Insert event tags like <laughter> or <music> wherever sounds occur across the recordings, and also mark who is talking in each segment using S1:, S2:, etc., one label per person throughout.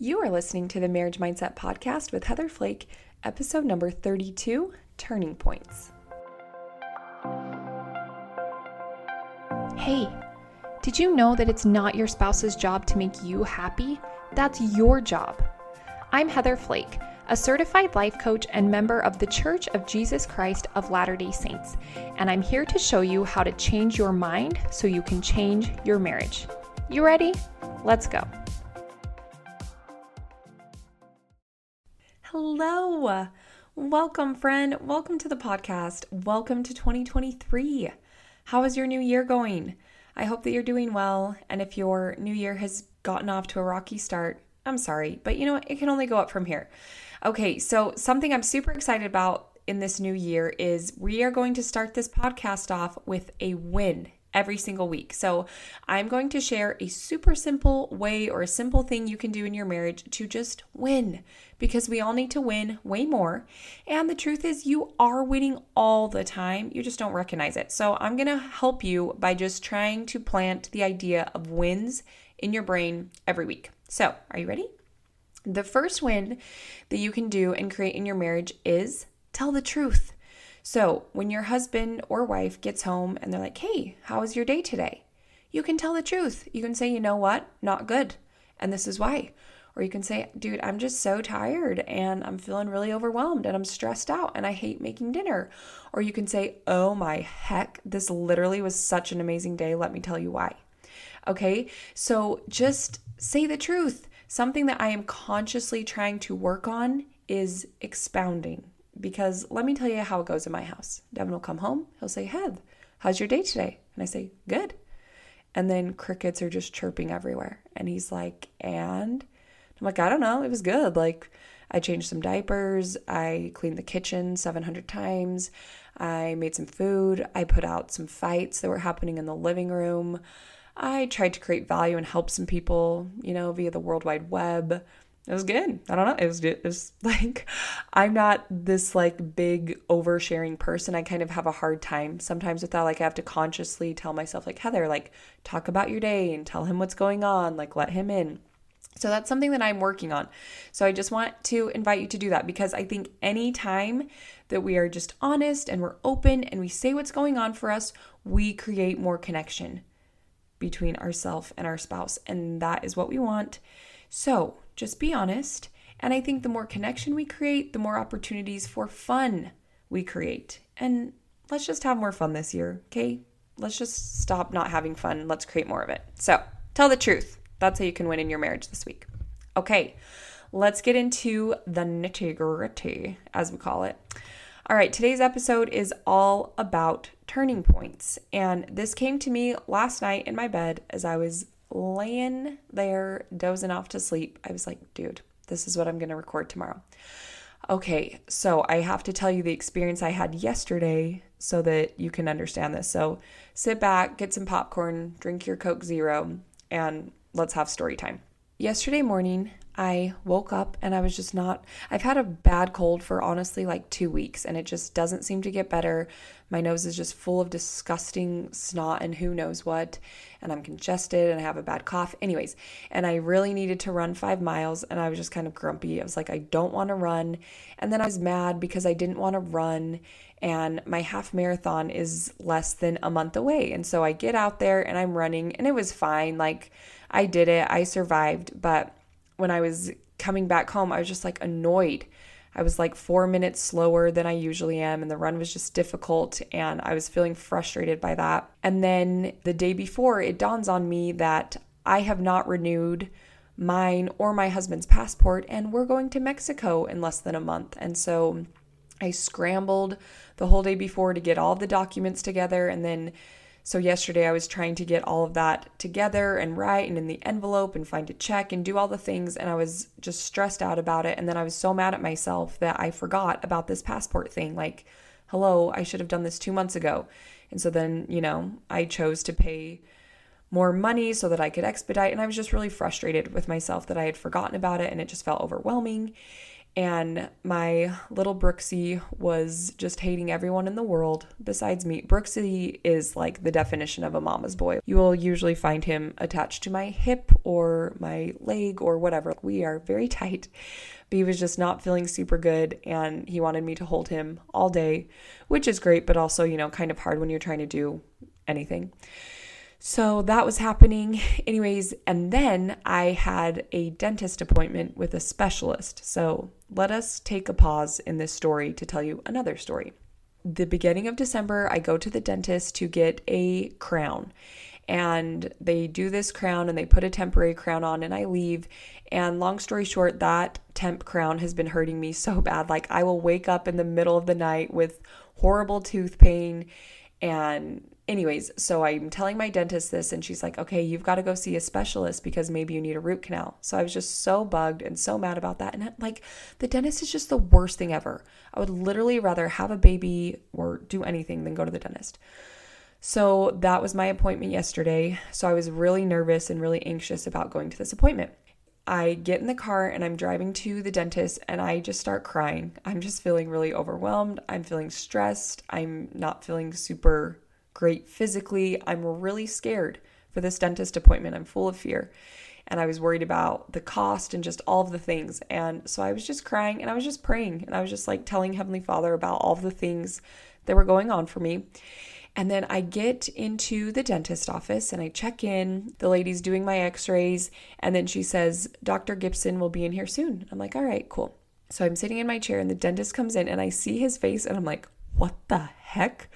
S1: You are listening to the Marriage Mindset Podcast with Heather Flake, episode number 32 Turning Points. Hey, did you know that it's not your spouse's job to make you happy? That's your job. I'm Heather Flake, a certified life coach and member of the Church of Jesus Christ of Latter day Saints, and I'm here to show you how to change your mind so you can change your marriage. You ready? Let's go. Hello. Welcome, friend. Welcome to the podcast. Welcome to 2023. How is your new year going? I hope that you're doing well. And if your new year has gotten off to a rocky start, I'm sorry, but you know what? It can only go up from here. Okay, so something I'm super excited about in this new year is we are going to start this podcast off with a win every single week. So, I'm going to share a super simple way or a simple thing you can do in your marriage to just win because we all need to win way more. And the truth is, you are winning all the time. You just don't recognize it. So, I'm going to help you by just trying to plant the idea of wins in your brain every week. So, are you ready? The first win that you can do and create in your marriage is tell the truth. So, when your husband or wife gets home and they're like, hey, how was your day today? You can tell the truth. You can say, you know what? Not good. And this is why. Or you can say, dude, I'm just so tired and I'm feeling really overwhelmed and I'm stressed out and I hate making dinner. Or you can say, oh my heck, this literally was such an amazing day. Let me tell you why. Okay, so just say the truth. Something that I am consciously trying to work on is expounding because let me tell you how it goes in my house. Devin will come home, he'll say, Heath, how's your day today? And I say, Good. And then crickets are just chirping everywhere. And he's like, And I'm like, I don't know, it was good. Like, I changed some diapers, I cleaned the kitchen 700 times, I made some food, I put out some fights that were happening in the living room. I tried to create value and help some people, you know, via the World Wide Web it was good. I don't know. It was it was <laughs> like I'm not this like big oversharing person. I kind of have a hard time sometimes with that. Like I have to consciously tell myself like Heather, like talk about your day and tell him what's going on, like let him in. So that's something that I'm working on. So I just want to invite you to do that because I think any time that we are just honest and we're open and we say what's going on for us, we create more connection between ourselves and our spouse. And that is what we want. So just be honest. And I think the more connection we create, the more opportunities for fun we create. And let's just have more fun this year, okay? Let's just stop not having fun. Let's create more of it. So tell the truth. That's how you can win in your marriage this week. Okay, let's get into the nitty gritty, as we call it. All right, today's episode is all about turning points. And this came to me last night in my bed as I was laying there dozing off to sleep, I was like, dude, this is what I'm going to record tomorrow. Okay, so I have to tell you the experience I had yesterday so that you can understand this. So sit back, get some popcorn, drink your Coke Zero, and let's have story time. Yesterday morning, I woke up and I was just not. I've had a bad cold for honestly like two weeks and it just doesn't seem to get better. My nose is just full of disgusting snot and who knows what. And I'm congested and I have a bad cough. Anyways, and I really needed to run five miles and I was just kind of grumpy. I was like, I don't want to run. And then I was mad because I didn't want to run. And my half marathon is less than a month away. And so I get out there and I'm running and it was fine. Like I did it, I survived. But when I was coming back home, I was just like annoyed. I was like four minutes slower than I usually am, and the run was just difficult, and I was feeling frustrated by that. And then the day before, it dawns on me that I have not renewed mine or my husband's passport, and we're going to Mexico in less than a month. And so I scrambled the whole day before to get all the documents together, and then so yesterday I was trying to get all of that together and write and in the envelope and find a check and do all the things and I was just stressed out about it and then I was so mad at myself that I forgot about this passport thing like hello, I should have done this 2 months ago. And so then, you know, I chose to pay more money so that I could expedite and I was just really frustrated with myself that I had forgotten about it and it just felt overwhelming. And my little Brooksy was just hating everyone in the world besides me. Brooksy is like the definition of a mama's boy. You will usually find him attached to my hip or my leg or whatever. We are very tight, but he was just not feeling super good and he wanted me to hold him all day, which is great, but also, you know, kind of hard when you're trying to do anything. So that was happening, anyways. And then I had a dentist appointment with a specialist. So let us take a pause in this story to tell you another story. The beginning of December, I go to the dentist to get a crown. And they do this crown and they put a temporary crown on, and I leave. And long story short, that temp crown has been hurting me so bad. Like, I will wake up in the middle of the night with horrible tooth pain and anyways, so I'm telling my dentist this, and she's like, okay, you've got to go see a specialist because maybe you need a root canal. So I was just so bugged and so mad about that. And like, the dentist is just the worst thing ever. I would literally rather have a baby or do anything than go to the dentist. So that was my appointment yesterday. So I was really nervous and really anxious about going to this appointment. I get in the car and I'm driving to the dentist and I just start crying. I'm just feeling really overwhelmed. I'm feeling stressed. I'm not feeling super great physically. I'm really scared for this dentist appointment. I'm full of fear. And I was worried about the cost and just all of the things. And so I was just crying and I was just praying and I was just like telling Heavenly Father about all the things that were going on for me. And then I get into the dentist office and I check in. The lady's doing my x rays. And then she says, Dr. Gibson will be in here soon. I'm like, all right, cool. So I'm sitting in my chair and the dentist comes in and I see his face and I'm like, what the heck?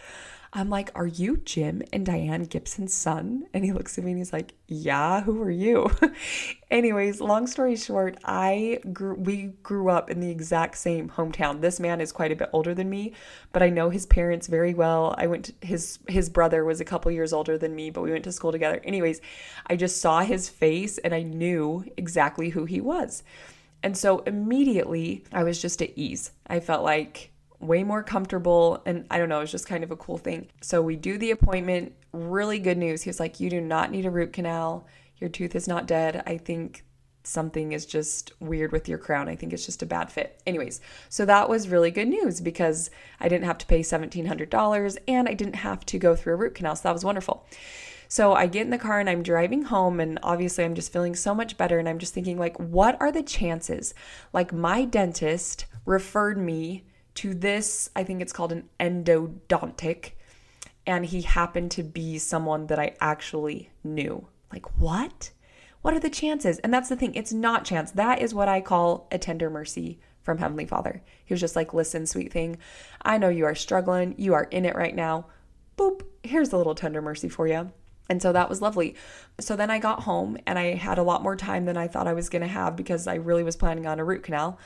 S1: I'm like, Are you Jim and Diane Gibson's son? And he looks at me and he's like, Yeah, who are you? <laughs> Anyways, long story short, I grew we grew up in the exact same hometown. This man is quite a bit older than me, but I know his parents very well. I went to, his his brother was a couple years older than me, but we went to school together. Anyways, I just saw his face and I knew exactly who he was. And so immediately I was just at ease. I felt like way more comfortable. And I don't know, it's just kind of a cool thing. So we do the appointment. Really good news. He was like, You do not need a root canal. Your tooth is not dead. I think something is just weird with your crown. I think it's just a bad fit. Anyways, so that was really good news because I didn't have to pay $1,700 and I didn't have to go through a root canal. So that was wonderful. So I get in the car and I'm driving home, and obviously I'm just feeling so much better. And I'm just thinking, like, what are the chances? Like, my dentist referred me to this, I think it's called an endodontic, and he happened to be someone that I actually knew. Like, what? What are the chances? And that's the thing, it's not chance. That is what I call a tender mercy from Heavenly Father. He was just like, listen, sweet thing, I know you are struggling. You are in it right now. Boop, here's a little tender mercy for you. And so that was lovely. So then I got home and I had a lot more time than I thought I was going to have because I really was planning on a root canal.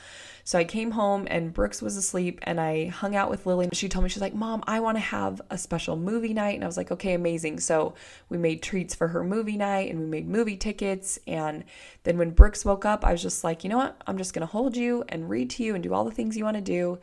S1: So I came home and Brooks was asleep and I hung out with Lily. She told me, she's like, Mom, I want to have a special movie night. And I was like, okay, amazing. So we made treats for her movie night and we made movie tickets. And then when Brooks woke up, I was just like, you know what? I'm just going to hold you and read to you and do all the things you want to do.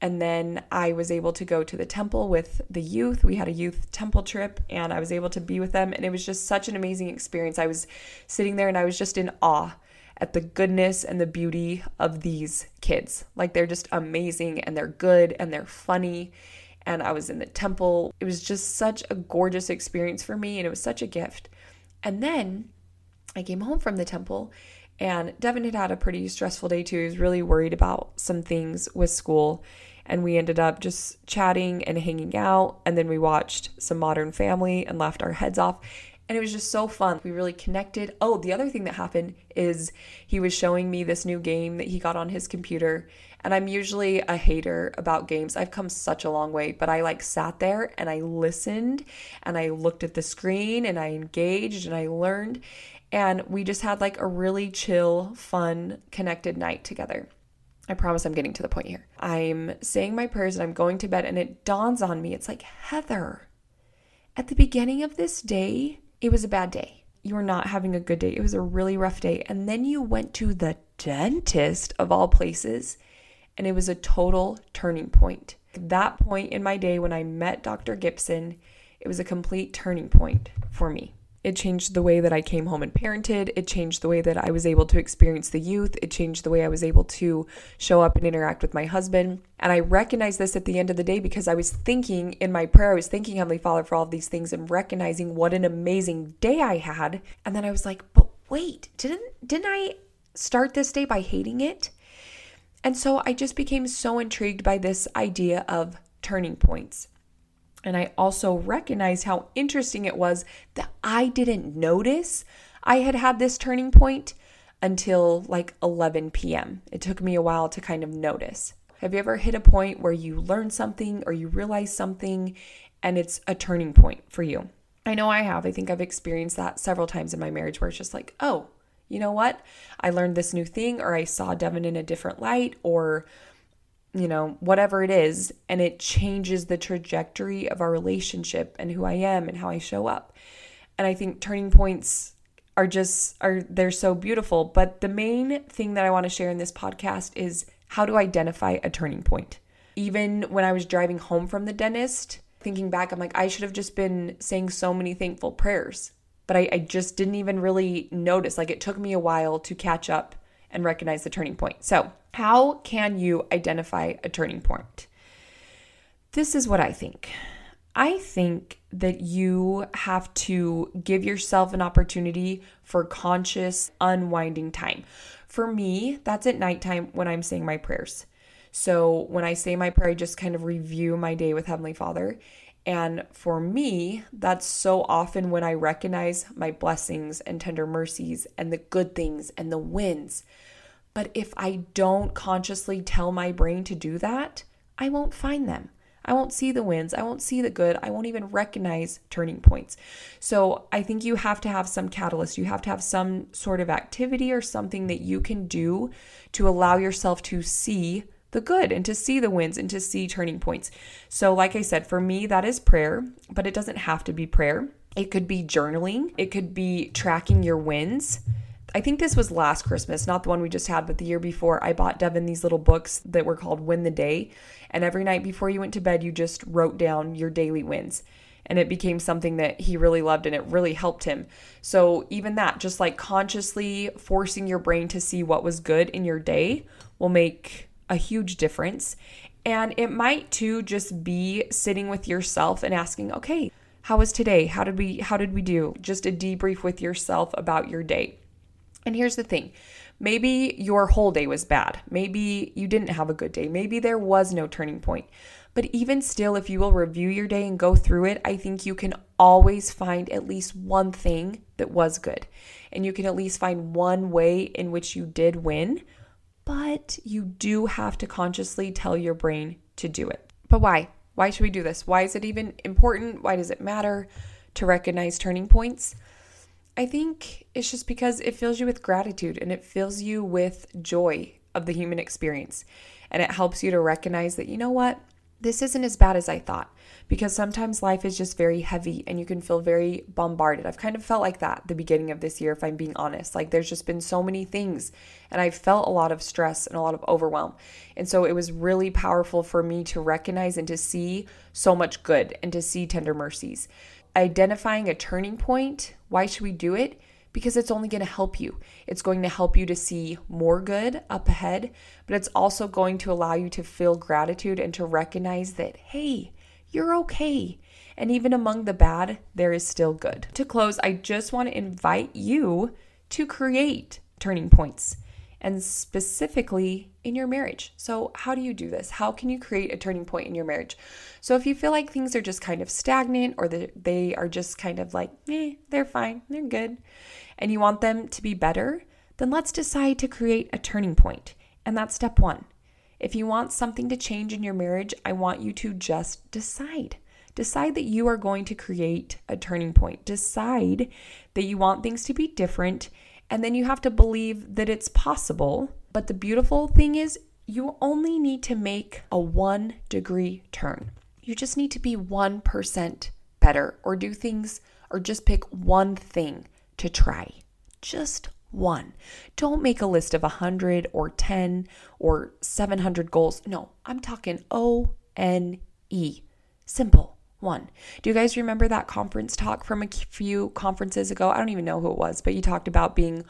S1: And then I was able to go to the temple with the youth. We had a youth temple trip and I was able to be with them. And it was just such an amazing experience. I was sitting there and I was just in awe at the goodness and the beauty of these kids. Like they're just amazing and they're good and they're funny. And I was in the temple. It was just such a gorgeous experience for me and it was such a gift. And then I came home from the temple and Devin had had a pretty stressful day too. He was really worried about some things with school. And we ended up just chatting and hanging out. And then we watched some Modern Family and laughed our heads off. And it was just so fun. We really connected. Oh, the other thing that happened is he was showing me this new game that he got on his computer. And I'm usually a hater about games. I've come such a long way, but I like sat there and I listened and I looked at the screen and I engaged and I learned. And we just had like a really chill, fun, connected night together. I promise I'm getting to the point here. I'm saying my prayers and I'm going to bed, and it dawns on me it's like, Heather, at the beginning of this day, it was a bad day. You were not having a good day. It was a really rough day. And then you went to the dentist of all places, and it was a total turning point. That point in my day when I met Dr. Gibson, it was a complete turning point for me. It changed the way that I came home and parented. It changed the way that I was able to experience the youth. It changed the way I was able to show up and interact with my husband. And I recognized this at the end of the day because I was thinking in my prayer, I was thanking Heavenly Father for all of these things and recognizing what an amazing day I had. And then I was like, but wait, didn't didn't I start this day by hating it? And so I just became so intrigued by this idea of turning points. And I also recognized how interesting it was that I didn't notice I had had this turning point until like 11 p.m. It took me a while to kind of notice. Have you ever hit a point where you learn something or you realize something and it's a turning point for you? I know I have. I think I've experienced that several times in my marriage where it's just like, oh, you know what? I learned this new thing or I saw Devin in a different light or you know, whatever it is, and it changes the trajectory of our relationship and who I am and how I show up. And I think turning points are just are they're so beautiful, but the main thing that I want to share in this podcast is how to identify a turning point. Even when I was driving home from the dentist, thinking back, I'm like, I should have just been saying so many thankful prayers, but I, I just didn't even really notice. Like, it took me a while to catch up and recognize the turning point. So, how can you identify a turning point? This is what I think. I think that you have to give yourself an opportunity for conscious unwinding time. For me, that's at nighttime when I'm saying my prayers. So when I say my prayer, I just kind of review my day with Heavenly Father. And for me, that's so often when I recognize my blessings and tender mercies and the good things and the wins but if I don't consciously tell my brain to do that, I won't find them. I won't see the wins. I won't see the good. I won't even recognize turning points. So I think you have to have some catalyst. You have to have some sort of activity or something that you can do to allow yourself to see the good and to see the wins and to see turning points. So, like I said, for me, that is prayer, but it doesn't have to be prayer. It could be journaling, it could be tracking your wins. I think this was last Christmas, not the one we just had, but the year before. I bought Devin these little books that were called Win the Day. And every night before you went to bed, you just wrote down your daily wins. And it became something that he really loved and it really helped him. So, even that, just like consciously forcing your brain to see what was good in your day, will make a huge difference. And it might too just be sitting with yourself and asking, okay, how was today? How did we how did we do? Just a debrief with yourself about your day. And here's the thing maybe your whole day was bad. Maybe you didn't have a good day. Maybe there was no turning point. But even still, if you will review your day and go through it, I think you can always find at least one thing that was good. And you can at least find one way in which you did win. But you do have to consciously tell your brain to do it. But why? Why should we do this? Why is it even important? Why does it matter to recognize turning points? I think it's just because it fills you with gratitude and it fills you with joy of the human experience. And it helps you to recognize that, you know what, this isn't as bad as I thought. Because sometimes life is just very heavy and you can feel very bombarded. I've kind of felt like that the beginning of this year, if I'm being honest. Like there's just been so many things and I've felt a lot of stress and a lot of overwhelm. And so it was really powerful for me to recognize and to see so much good and to see tender mercies identifying a turning point. Why should we do it? Because it's only going to help you. It's going to help you to see more good up ahead, but it's also going to allow you to feel gratitude and to recognize that, hey, you're okay. And even among the bad, there is still good. To close, I just want to invite you to create turning points and specifically in your marriage. So, how do you do this? How can you create a turning point in your marriage? So, if you feel like things are just kind of stagnant or that they are just kind of like, eh, they're fine, they're good, and you want them to be better, then let's decide to create a turning point. And that's step one. If you want something to change in your marriage, I want you to just decide. Decide that you are going to create a turning point. Decide that you want things to be different and then you have to believe that it's possible. But the beautiful thing is, you only need to make a one degree turn. You just need to be 1% better or do things or just pick one thing to try. Just one. Don't make a list of 100 or 10 or 700 goals. No, I'm talking O N E. Simple. One. Do you guys remember that conference talk from a few conferences ago? I don't even know who it was, but you talked about being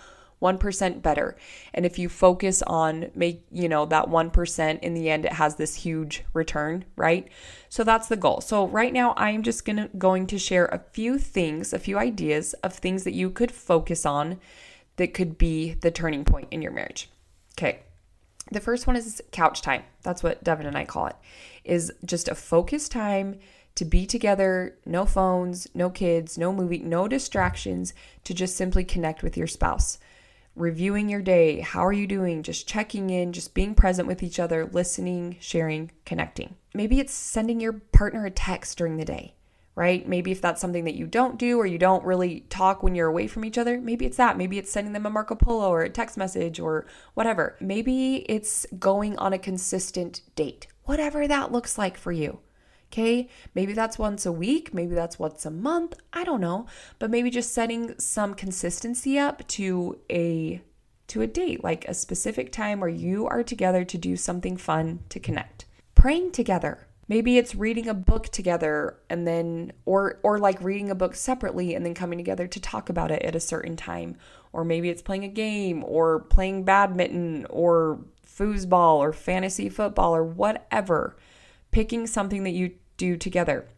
S1: 1% better. And if you focus on make, you know, that 1% in the end it has this huge return, right? So that's the goal. So right now I'm just going to going to share a few things, a few ideas of things that you could focus on that could be the turning point in your marriage. Okay. The first one is couch time. That's what Devin and I call it. Is just a focused time to be together, no phones, no kids, no movie, no distractions, to just simply connect with your spouse reviewing your day. How are you doing? Just checking in, just being present with each other, listening, sharing, connecting. Maybe it's sending your partner a text during the day, right? Maybe if that's something that you don't do or you don't really talk when you're away from each other, maybe it's that. Maybe it's sending them a Marco Polo or a text message or whatever. Maybe it's going on a consistent date, whatever that looks like for you. Okay, maybe that's once a week, maybe that's once a month, I don't know, but maybe just setting some consistency up to a to a date, like a specific time where you are together to do something fun to connect. Praying together. Maybe it's reading a book together and then or or like reading a book separately and then coming together to talk about it at a certain time. Or maybe it's playing a game or playing badminton or foosball or fantasy football or whatever. Picking something that you do together.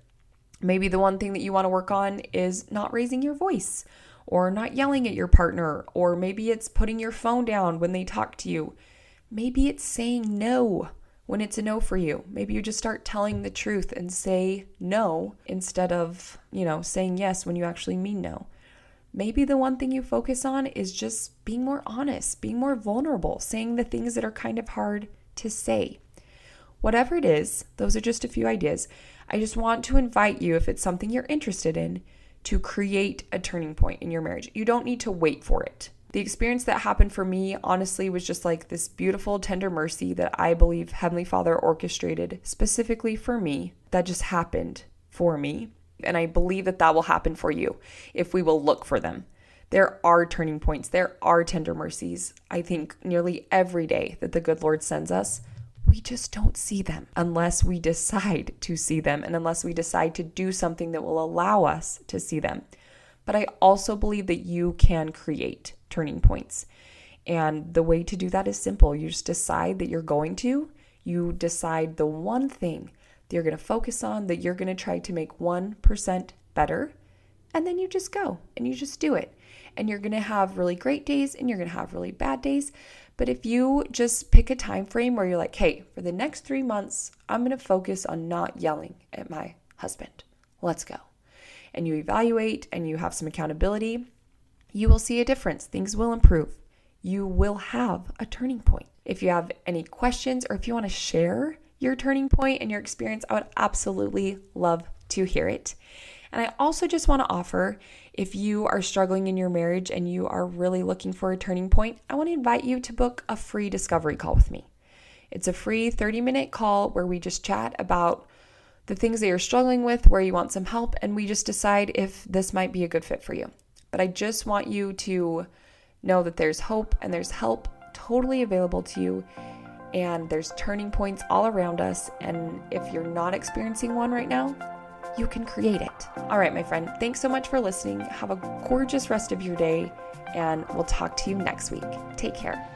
S1: Maybe the one thing that you want to work on is not raising your voice or not yelling at your partner, or maybe it's putting your phone down when they talk to you. Maybe it's saying no when it's a no for you. Maybe you just start telling the truth and say no instead of, you know, saying yes when you actually mean no. Maybe the one thing you focus on is just being more honest, being more vulnerable, saying the things that are kind of hard to say. Whatever it is, those are just a few ideas. I just want to invite you, if it's something you're interested in, to create a turning point in your marriage. You don't need to wait for it. The experience that happened for me, honestly, was just like this beautiful, tender mercy that I believe Heavenly Father orchestrated specifically for me, that just happened for me. And I believe that that will happen for you if we will look for them. There are turning points, there are tender mercies. I think nearly every day that the good Lord sends us we just don't see them unless we decide to see them and unless we decide to do something that will allow us to see them. But I also believe that you can create turning points. And the way to do that is simple. You just decide that you're going to, you decide the one thing that you're going to focus on, that you're going to try to make 1% better, and then you just go and you just do it. And you're going to have really great days and you're going to have really bad days. But if you just pick a time frame where you're like, hey, for the next three months, I'm going to focus on not yelling at my husband. Let's go. And you evaluate and you have some accountability, you will see a difference. Things will improve. You will have a turning point. If you have any questions or if you want to share your turning point and your experience, I would absolutely love to hear it. And I also just want to offer if you are struggling in your marriage and you are really looking for a turning point, I want to invite you to book a free discovery call with me. It's a free 30 minute call where we just chat about the things that you're struggling with, where you want some help, and we just decide if this might be a good fit for you. But I just want you to know that there's hope and there's help totally available to you, and there's turning points all around us. And if you're not experiencing one right now, you can create it. All right, my friend, thanks so much for listening. Have a gorgeous rest of your day, and we'll talk to you next week. Take care.